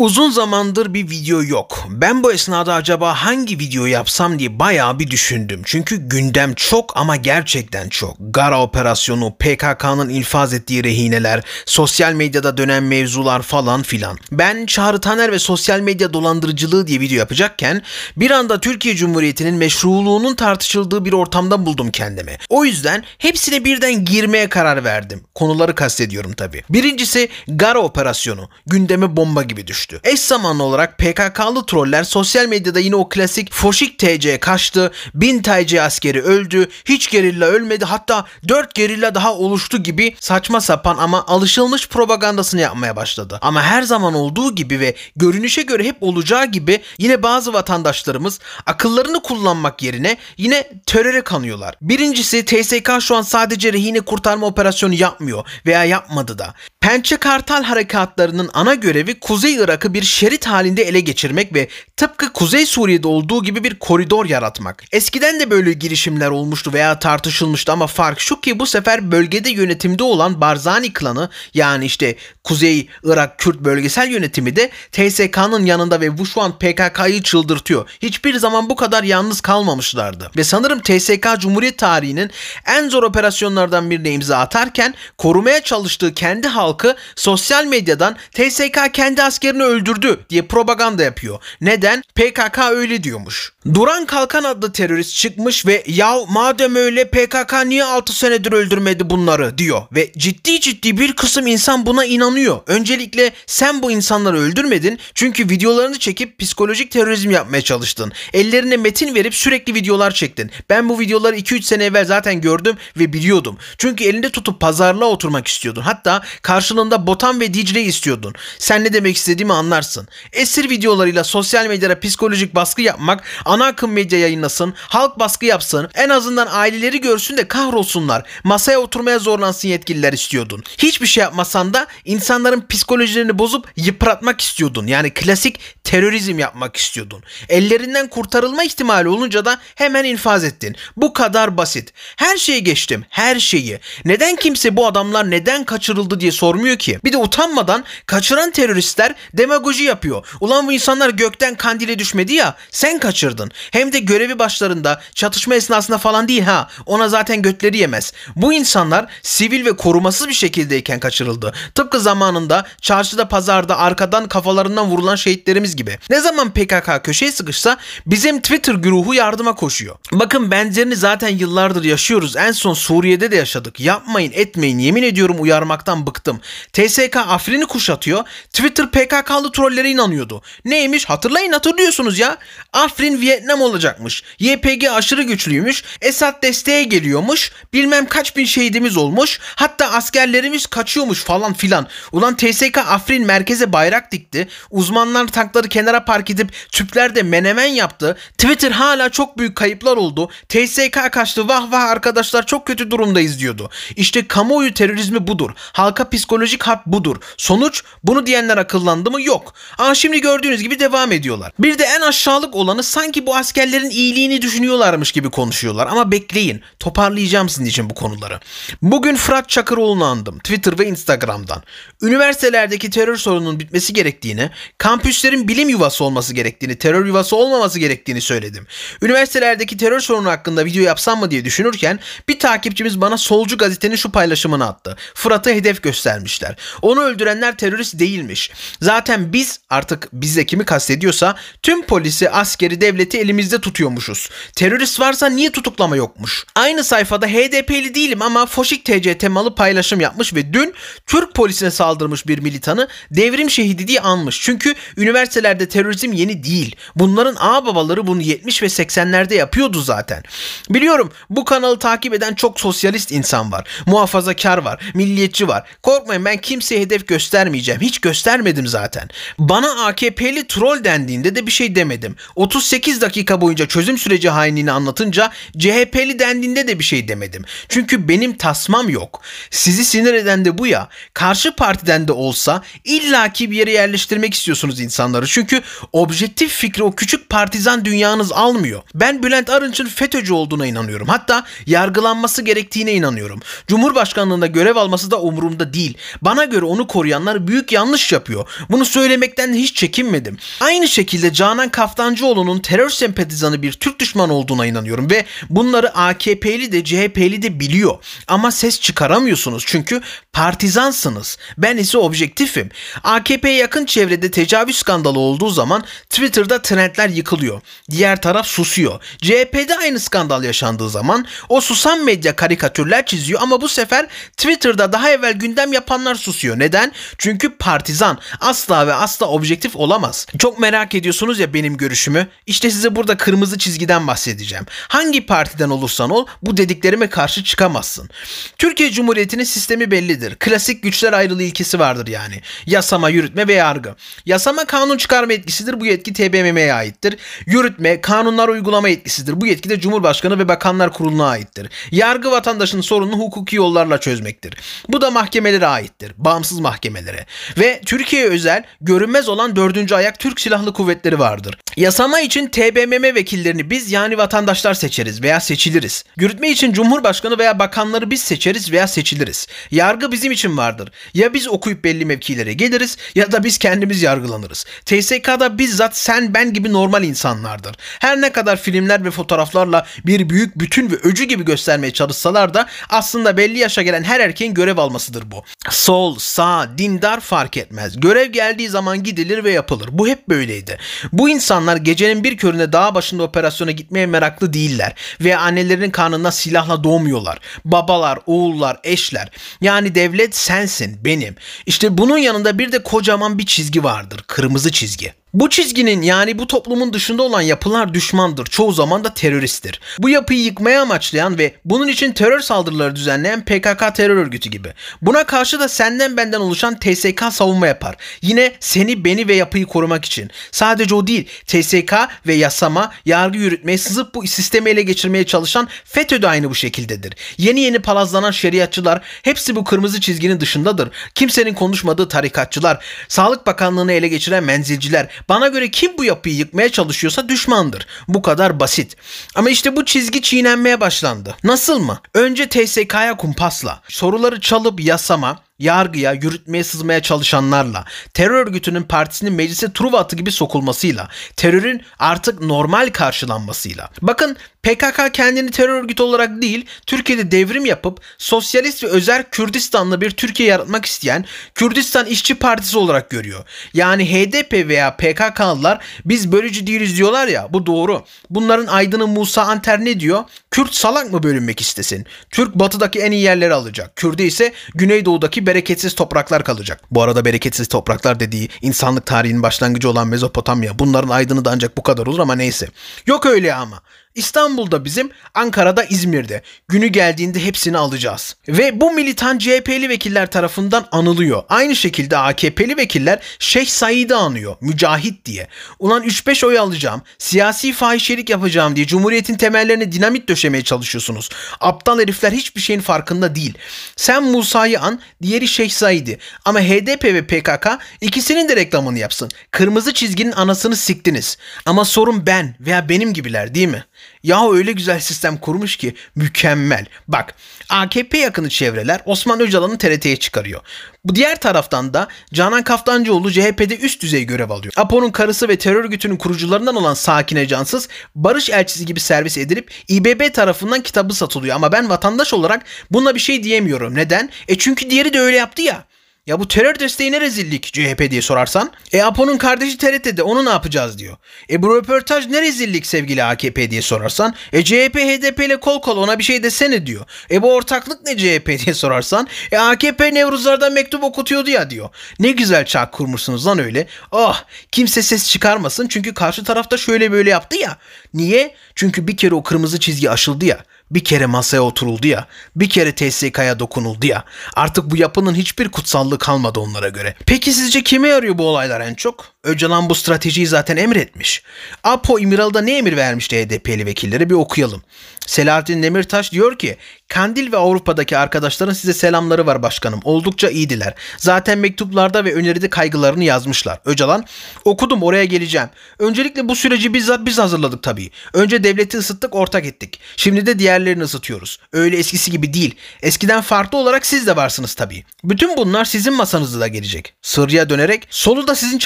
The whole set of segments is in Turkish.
Uzun zamandır bir video yok. Ben bu esnada acaba hangi video yapsam diye bayağı bir düşündüm. Çünkü gündem çok ama gerçekten çok. Gara operasyonu, PKK'nın infaz ettiği rehineler, sosyal medyada dönen mevzular falan filan. Ben Çağrı Taner ve sosyal medya dolandırıcılığı diye video yapacakken bir anda Türkiye Cumhuriyeti'nin meşruluğunun tartışıldığı bir ortamda buldum kendimi. O yüzden hepsine birden girmeye karar verdim. Konuları kastediyorum tabii. Birincisi Gara operasyonu. Gündeme bomba gibi düştü düştü. Eş zamanlı olarak PKK'lı troller sosyal medyada yine o klasik Foşik TC kaçtı, 1000 TC askeri öldü, hiç gerilla ölmedi hatta 4 gerilla daha oluştu gibi saçma sapan ama alışılmış propagandasını yapmaya başladı. Ama her zaman olduğu gibi ve görünüşe göre hep olacağı gibi yine bazı vatandaşlarımız akıllarını kullanmak yerine yine teröre kanıyorlar. Birincisi TSK şu an sadece rehine kurtarma operasyonu yapmıyor veya yapmadı da. Pençe Kartal harekatlarının ana görevi Kuzey Irak'ı bir şerit halinde ele geçirmek ve tıpkı Kuzey Suriye'de olduğu gibi bir koridor yaratmak. Eskiden de böyle girişimler olmuştu veya tartışılmıştı ama fark şu ki bu sefer bölgede yönetimde olan Barzani klanı yani işte Kuzey Irak Kürt bölgesel yönetimi de TSK'nın yanında ve bu şu an PKK'yı çıldırtıyor. Hiçbir zaman bu kadar yalnız kalmamışlardı. Ve sanırım TSK Cumhuriyet tarihinin en zor operasyonlardan birine imza atarken korumaya çalıştığı kendi halkı sosyal medyadan TSK kendi askerini öldürdü diye propaganda yapıyor. Neden? PKK öyle diyormuş. Duran Kalkan adlı terörist çıkmış ve ya madem öyle PKK niye 6 senedir öldürmedi bunları diyor. Ve ciddi ciddi bir kısım insan buna inanıyor. Öncelikle sen bu insanları öldürmedin çünkü videolarını çekip psikolojik terörizm yapmaya çalıştın. Ellerine metin verip sürekli videolar çektin. Ben bu videoları 2-3 sene evvel zaten gördüm ve biliyordum. Çünkü elinde tutup pazarlığa oturmak istiyordun. Hatta karşılığında Botan ve Dicle istiyordun. Sen ne demek istediğimi anlarsın. Esir videolarıyla sosyal medyada psikolojik baskı yapmak, ana akım medya yayınlasın, halk baskı yapsın, en azından aileleri görsün de kahrolsunlar. Masaya oturmaya zorlansın yetkililer istiyordun. Hiçbir şey yapmasan da insanların psikolojilerini bozup yıpratmak istiyordun. Yani klasik terörizm yapmak istiyordun. Ellerinden kurtarılma ihtimali olunca da hemen infaz ettin. Bu kadar basit. Her şeyi geçtim. Her şeyi. Neden kimse bu adamlar neden kaçırıldı diye sormuyor ki. Bir de utanmadan kaçıran teröristler demagoji yapıyor. Ulan bu insanlar gökten kandile düşmedi ya sen kaçırdın. Hem de görevi başlarında çatışma esnasında falan değil ha. Ona zaten götleri yemez. Bu insanlar sivil ve korumasız bir şekildeyken kaçırıldı. Tıpkı zamanında çarşıda pazarda arkadan kafalarından vurulan şehitlerimiz gibi. Ne zaman PKK köşeye sıkışsa bizim Twitter güruhu yardıma koşuyor. Bakın benzerini zaten yıllardır yaşıyoruz. En son Suriye'de de yaşadık. Yapmayın etmeyin yemin ediyorum uyarmaktan bıktım. TSK Afrin'i kuşatıyor. Twitter PKK'lı trollere inanıyordu. Neymiş hatırlayın hatırlıyorsunuz ya. Afrin Vietnam olacakmış. YPG aşırı güçlüymüş. Esad desteğe geliyormuş. Bilmem kaç bin şehidimiz olmuş. Hatta askerlerimiz kaçıyormuş falan filan. Ulan TSK Afrin merkeze bayrak dikti. Uzmanlar tankları kenara park edip tüplerde menemen yaptı. Twitter hala çok büyük kayıplar oldu. TSK kaçtı vah vah arkadaşlar çok kötü durumdayız diyordu. İşte kamuoyu terörizmi budur. Halka psikolojik harp budur. Sonuç bunu diyenler akıllandı mı? Yok. Ama şimdi gördüğünüz gibi devam ediyorlar. Bir de en aşağılık olanı sanki bu askerlerin iyiliğini düşünüyorlarmış gibi konuşuyorlar. Ama bekleyin. Toparlayacağım sizin için bu konuları. Bugün Fırat Çakıroğlu'nu andım. Twitter ve Instagram'dan. Üniversitelerdeki terör sorununun bitmesi gerektiğini, kampüslerin bilim yuvası olması gerektiğini, terör yuvası olmaması gerektiğini söyledim. Üniversitelerdeki terör sorunu hakkında video yapsam mı diye düşünürken bir takipçimiz bana Solcu gazetenin şu paylaşımını attı. Fırat'ı hedef göstermişler. Onu öldürenler terörist değilmiş. Zaten biz artık bize kimi kastediyorsa tüm polisi, askeri, devleti elimizde tutuyormuşuz. Terörist varsa niye tutuklama yokmuş? Aynı sayfada HDP'li değilim ama Foşik TC temalı paylaşım yapmış ve dün Türk polisine saldırmış bir militanı devrim şehidi diye anmış. Çünkü üniversitelerde terörizm yeni değil. Bunların ağababaları bunu 70 ve 80'lerde yapıyordu zaten. Biliyorum bu kanalı takip eden çok sosyalist insan var. Muhafazakar var, milliyetçi var. Korkmayın ben kimseye hedef göstermeyeceğim. Hiç göstermedim zaten. Bana AKP'li troll dendiğinde de bir şey demedim. 38 dakika boyunca çözüm süreci hainliğini anlatınca CHP'li dendiğinde de bir şey demedim. Çünkü benim tasmam yok. Sizi sinir eden de bu ya. Karşı partiden de olsa illaki bir yere yerleştirmek istiyorsunuz insanları. Çünkü objektif fikri o küçük partizan dünyanız almıyor. Ben Bülent Arınç'ın FETÖ'cü olduğuna inanıyorum. Hatta yargılanması gerektiğine inanıyorum. Cumhurbaşkanlığında görev alması da umurumda değil. Bana göre onu koruyanlar büyük yanlış yapıyor. Bunu söylemekten hiç çekinmedim. Aynı şekilde Canan Kaftancıoğlu'nun terör sempatizanı bir Türk düşmanı olduğuna inanıyorum ve bunları AKP'li de CHP'li de biliyor. Ama ses çıkaramıyorsunuz çünkü partizansınız. Ben ise objektifim. AKP'ye yakın çevrede tecavüz skandalı olduğu zaman Twitter'da trendler yıkılıyor. Diğer taraf susuyor. CHP'de aynı skandal yaşandığı zaman o susan medya karikatürler çiziyor ama bu sefer Twitter'da daha evvel gündem yapanlar susuyor. Neden? Çünkü partizan asla ve asla objektif olamaz. Çok merak ediyorsunuz ya benim görüşümü. İşte size burada kırmızı çizgiden bahsedeceğim. Hangi partiden olursan ol bu dediklerime karşı çıkamazsın. Türkiye Cumhuriyeti'nin sistemi bellidir. Klasik güçler ayrılığı ilkesi vardır yani. Yasama, yürütme ve yargı. Yasama kanun çıkarma etkisidir. Bu yetki TBMM'ye aittir. Yürütme, kanunlar uygulama yetkisidir. Bu yetki de Cumhurbaşkanı ve Bakanlar Kurulu'na aittir. Yargı vatandaşın sorununu hukuki yollarla çözmektir. Bu da mahkemelere aittir. Bağımsız mahkemelere. Ve Türkiye özel görünmez olan dördüncü ayak Türk Silahlı Kuvvetleri vardır. Yasama için TBMM vekillerini biz yani vatandaşlar seçeriz veya seçiliriz. Yürütme için Cumhurbaşkanı veya bakanları biz seçeriz veya seçiliriz. Yargı bizim için vardır. Ya biz okuyup belli mevkilere geliriz ya da biz kendimiz yargılanırız. TSK'da bizzat sen ben gibi normal insanlardır. Her ne kadar filmler ve fotoğraflarla bir büyük bütün ve öcü gibi göstermeye çalışsalar da aslında belli yaşa gelen her erkeğin görev almasıdır bu. Sol, sağ, dindar fark etmez. Görev geldiği zaman gidilir ve yapılır. Bu hep böyleydi. Bu insanlar gecenin bir köründe dağ başında operasyona gitmeye meraklı değiller ve annelerinin karnına silahla doğmuyorlar. Babalar, oğullar, eşler. Yani devlet sensin, benim. İşte bunun yanında bir de kocaman bir çizgi vardır. Kırmızı çizgi. Bu çizginin yani bu toplumun dışında olan yapılar düşmandır. Çoğu zaman da teröristtir. Bu yapıyı yıkmaya amaçlayan ve bunun için terör saldırıları düzenleyen PKK terör örgütü gibi. Buna karşı da senden benden oluşan TSK savunma yapar. Yine seni, beni ve yapıyı korumak için. Sadece o değil. TSK ve yasama, yargı yürütmeye sızıp bu sistemi ele geçirmeye çalışan FETÖ de aynı bu şekildedir. Yeni yeni palazlanan şeriatçılar hepsi bu kırmızı çizginin dışındadır. Kimsenin konuşmadığı tarikatçılar, Sağlık Bakanlığı'nı ele geçiren menzilciler, bana göre kim bu yapıyı yıkmaya çalışıyorsa düşmandır. Bu kadar basit. Ama işte bu çizgi çiğnenmeye başlandı. Nasıl mı? Önce TSK'ya kumpasla, soruları çalıp yasama, yargıya, yürütmeye sızmaya çalışanlarla, terör örgütünün partisinin meclise Truva atı gibi sokulmasıyla, terörün artık normal karşılanmasıyla. Bakın PKK kendini terör örgütü olarak değil, Türkiye'de devrim yapıp sosyalist ve özel Kürdistanlı bir Türkiye yaratmak isteyen Kürdistan İşçi Partisi olarak görüyor. Yani HDP veya PKK'lılar biz bölücü değiliz diyorlar ya bu doğru. Bunların aydını Musa Anter ne diyor? Kürt salak mı bölünmek istesin? Türk batıdaki en iyi yerleri alacak. Kürde ise Güneydoğu'daki bereketsiz topraklar kalacak. Bu arada bereketsiz topraklar dediği insanlık tarihinin başlangıcı olan Mezopotamya. Bunların aydını da ancak bu kadar olur ama neyse. Yok öyle ama. İstanbul'da bizim, Ankara'da, İzmir'de. Günü geldiğinde hepsini alacağız. Ve bu militan CHP'li vekiller tarafından anılıyor. Aynı şekilde AKP'li vekiller Şeyh Said'i anıyor. Mücahit diye. Ulan 3-5 oy alacağım, siyasi fahişelik yapacağım diye Cumhuriyet'in temellerine dinamit döşemeye çalışıyorsunuz. Aptal herifler hiçbir şeyin farkında değil. Sen Musa'yı an, diğeri Şeyh Said'i. Ama HDP ve PKK ikisinin de reklamını yapsın. Kırmızı çizginin anasını siktiniz. Ama sorun ben veya benim gibiler değil mi? Ya öyle güzel sistem kurmuş ki mükemmel. Bak AKP yakını çevreler Osman Öcalan'ı TRT'ye çıkarıyor. Bu diğer taraftan da Canan Kaftancıoğlu CHP'de üst düzey görev alıyor. APO'nun karısı ve terör örgütünün kurucularından olan Sakine Cansız barış elçisi gibi servis edilip İBB tarafından kitabı satılıyor. Ama ben vatandaş olarak buna bir şey diyemiyorum. Neden? E çünkü diğeri de öyle yaptı ya. Ya bu terör desteği ne rezillik CHP diye sorarsan. E Apo'nun kardeşi TRT'de onu ne yapacağız diyor. E bu röportaj ne rezillik sevgili AKP diye sorarsan. E CHP HDP ile kol kol ona bir şey desene diyor. E bu ortaklık ne CHP diye sorarsan. E AKP Nevruzlardan mektup okutuyordu ya diyor. Ne güzel çak kurmuşsunuz lan öyle. Oh kimse ses çıkarmasın çünkü karşı tarafta şöyle böyle yaptı ya. Niye? Çünkü bir kere o kırmızı çizgi aşıldı ya. Bir kere masaya oturuldu ya, bir kere TSK'ya dokunuldu ya. Artık bu yapının hiçbir kutsallığı kalmadı onlara göre. Peki sizce kime yarıyor bu olaylar en çok? Öcalan bu stratejiyi zaten emretmiş. Apo İmralı'da ne emir vermişti HDP'li vekilleri bir okuyalım. Selahattin Demirtaş diyor ki Kandil ve Avrupa'daki arkadaşların size selamları var başkanım. Oldukça iyiydiler. Zaten mektuplarda ve öneride kaygılarını yazmışlar. Öcalan okudum oraya geleceğim. Öncelikle bu süreci bizzat biz hazırladık tabii. Önce devleti ısıttık ortak ettik. Şimdi de diğer yerlerini ısıtıyoruz. Öyle eskisi gibi değil. Eskiden farklı olarak siz de varsınız tabii. Bütün bunlar sizin masanızda da gelecek. Sırrıya dönerek solu da sizin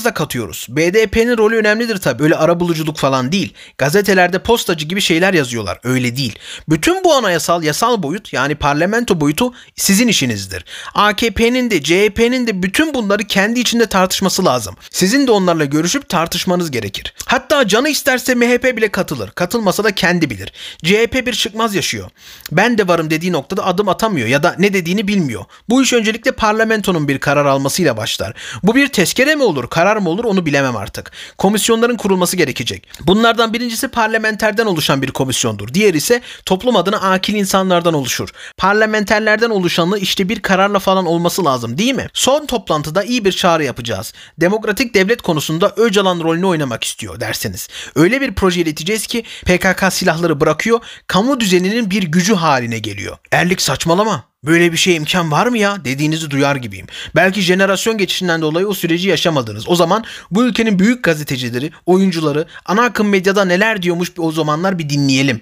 çabalarınızda katıyoruz. BDP'nin rolü önemlidir tabii. Öyle arabuluculuk falan değil. Gazetelerde postacı gibi şeyler yazıyorlar. Öyle değil. Bütün bu anayasal yasal boyut yani parlamento boyutu sizin işinizdir. AKP'nin de CHP'nin de bütün bunları kendi içinde tartışması lazım. Sizin de onlarla görüşüp tartışmanız gerekir. Hatta canı isterse MHP bile katılır. Katılmasa da kendi bilir. CHP bir çıkmaz yaşıyor. Ben de varım dediği noktada adım atamıyor ya da ne dediğini bilmiyor. Bu iş öncelikle parlamentonun bir karar almasıyla başlar. Bu bir tezkere mi olur, karar mı olur onu bilemem artık. Komisyonların kurulması gerekecek. Bunlardan birincisi parlamenterden oluşan bir komisyondur. Diğer ise toplum adına akil insanlardan oluşur. Parlamenterlerden oluşanı işte bir kararla falan olması lazım değil mi? Son toplantıda iyi bir çağrı yapacağız. Demokratik devlet konusunda Öcalan rolünü oynamak istiyor derseniz. Öyle bir proje ileteceğiz ki PKK silahları bırakıyor, kamu düzeninin bir gücü haline geliyor. Erlik saçmalama. Böyle bir şey imkan var mı ya dediğinizi duyar gibiyim. Belki jenerasyon geçişinden dolayı o süreci yaşamadınız. O zaman bu ülkenin büyük gazetecileri, oyuncuları, ana akım medyada neler diyormuş o zamanlar bir dinleyelim.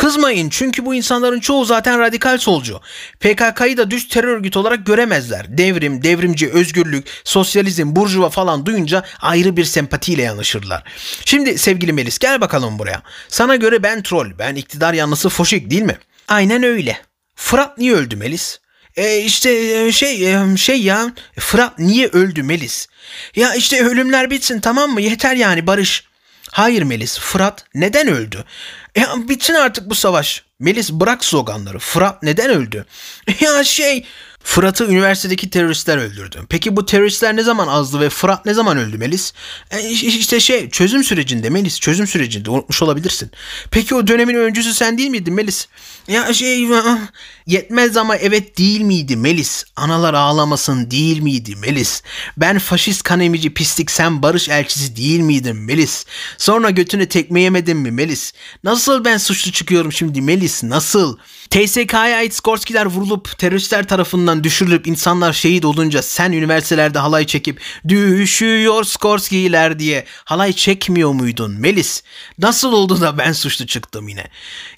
Kızmayın çünkü bu insanların çoğu zaten radikal solcu. PKK'yı da düz terör örgütü olarak göremezler. Devrim, devrimci, özgürlük, sosyalizm, burjuva falan duyunca ayrı bir sempatiyle yanaşırlar. Şimdi sevgili Melis gel bakalım buraya. Sana göre ben troll, ben iktidar yanlısı foşik değil mi? Aynen öyle. Fırat niye öldü Melis? E işte e, şey e, şey ya Fırat niye öldü Melis? Ya işte ölümler bitsin tamam mı? Yeter yani barış. Hayır Melis, Fırat neden öldü? Ya bitsin artık bu savaş. Melis bırak sloganları. Fırat neden öldü? Ya şey, Fırat'ı üniversitedeki teröristler öldürdü. Peki bu teröristler ne zaman azdı ve Fırat ne zaman öldü Melis? E, işte şey çözüm sürecinde Melis çözüm sürecinde unutmuş olabilirsin. Peki o dönemin öncüsü sen değil miydin Melis? Ya şey yetmez ama evet değil miydi Melis? Analar ağlamasın değil miydi Melis? Ben faşist kan emici pislik sen barış elçisi değil miydin Melis? Sonra götüne tekme yemedin mi Melis? Nasıl ben suçlu çıkıyorum şimdi Melis nasıl? TSK'ya ait Skorskiler vurulup teröristler tarafından düşürülüp insanlar şehit olunca sen üniversitelerde halay çekip düşüyor Skorskiler diye halay çekmiyor muydun Melis? Nasıl oldu da ben suçlu çıktım yine?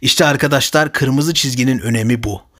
İşte arkadaşlar kırmızı çizginin önemi bu.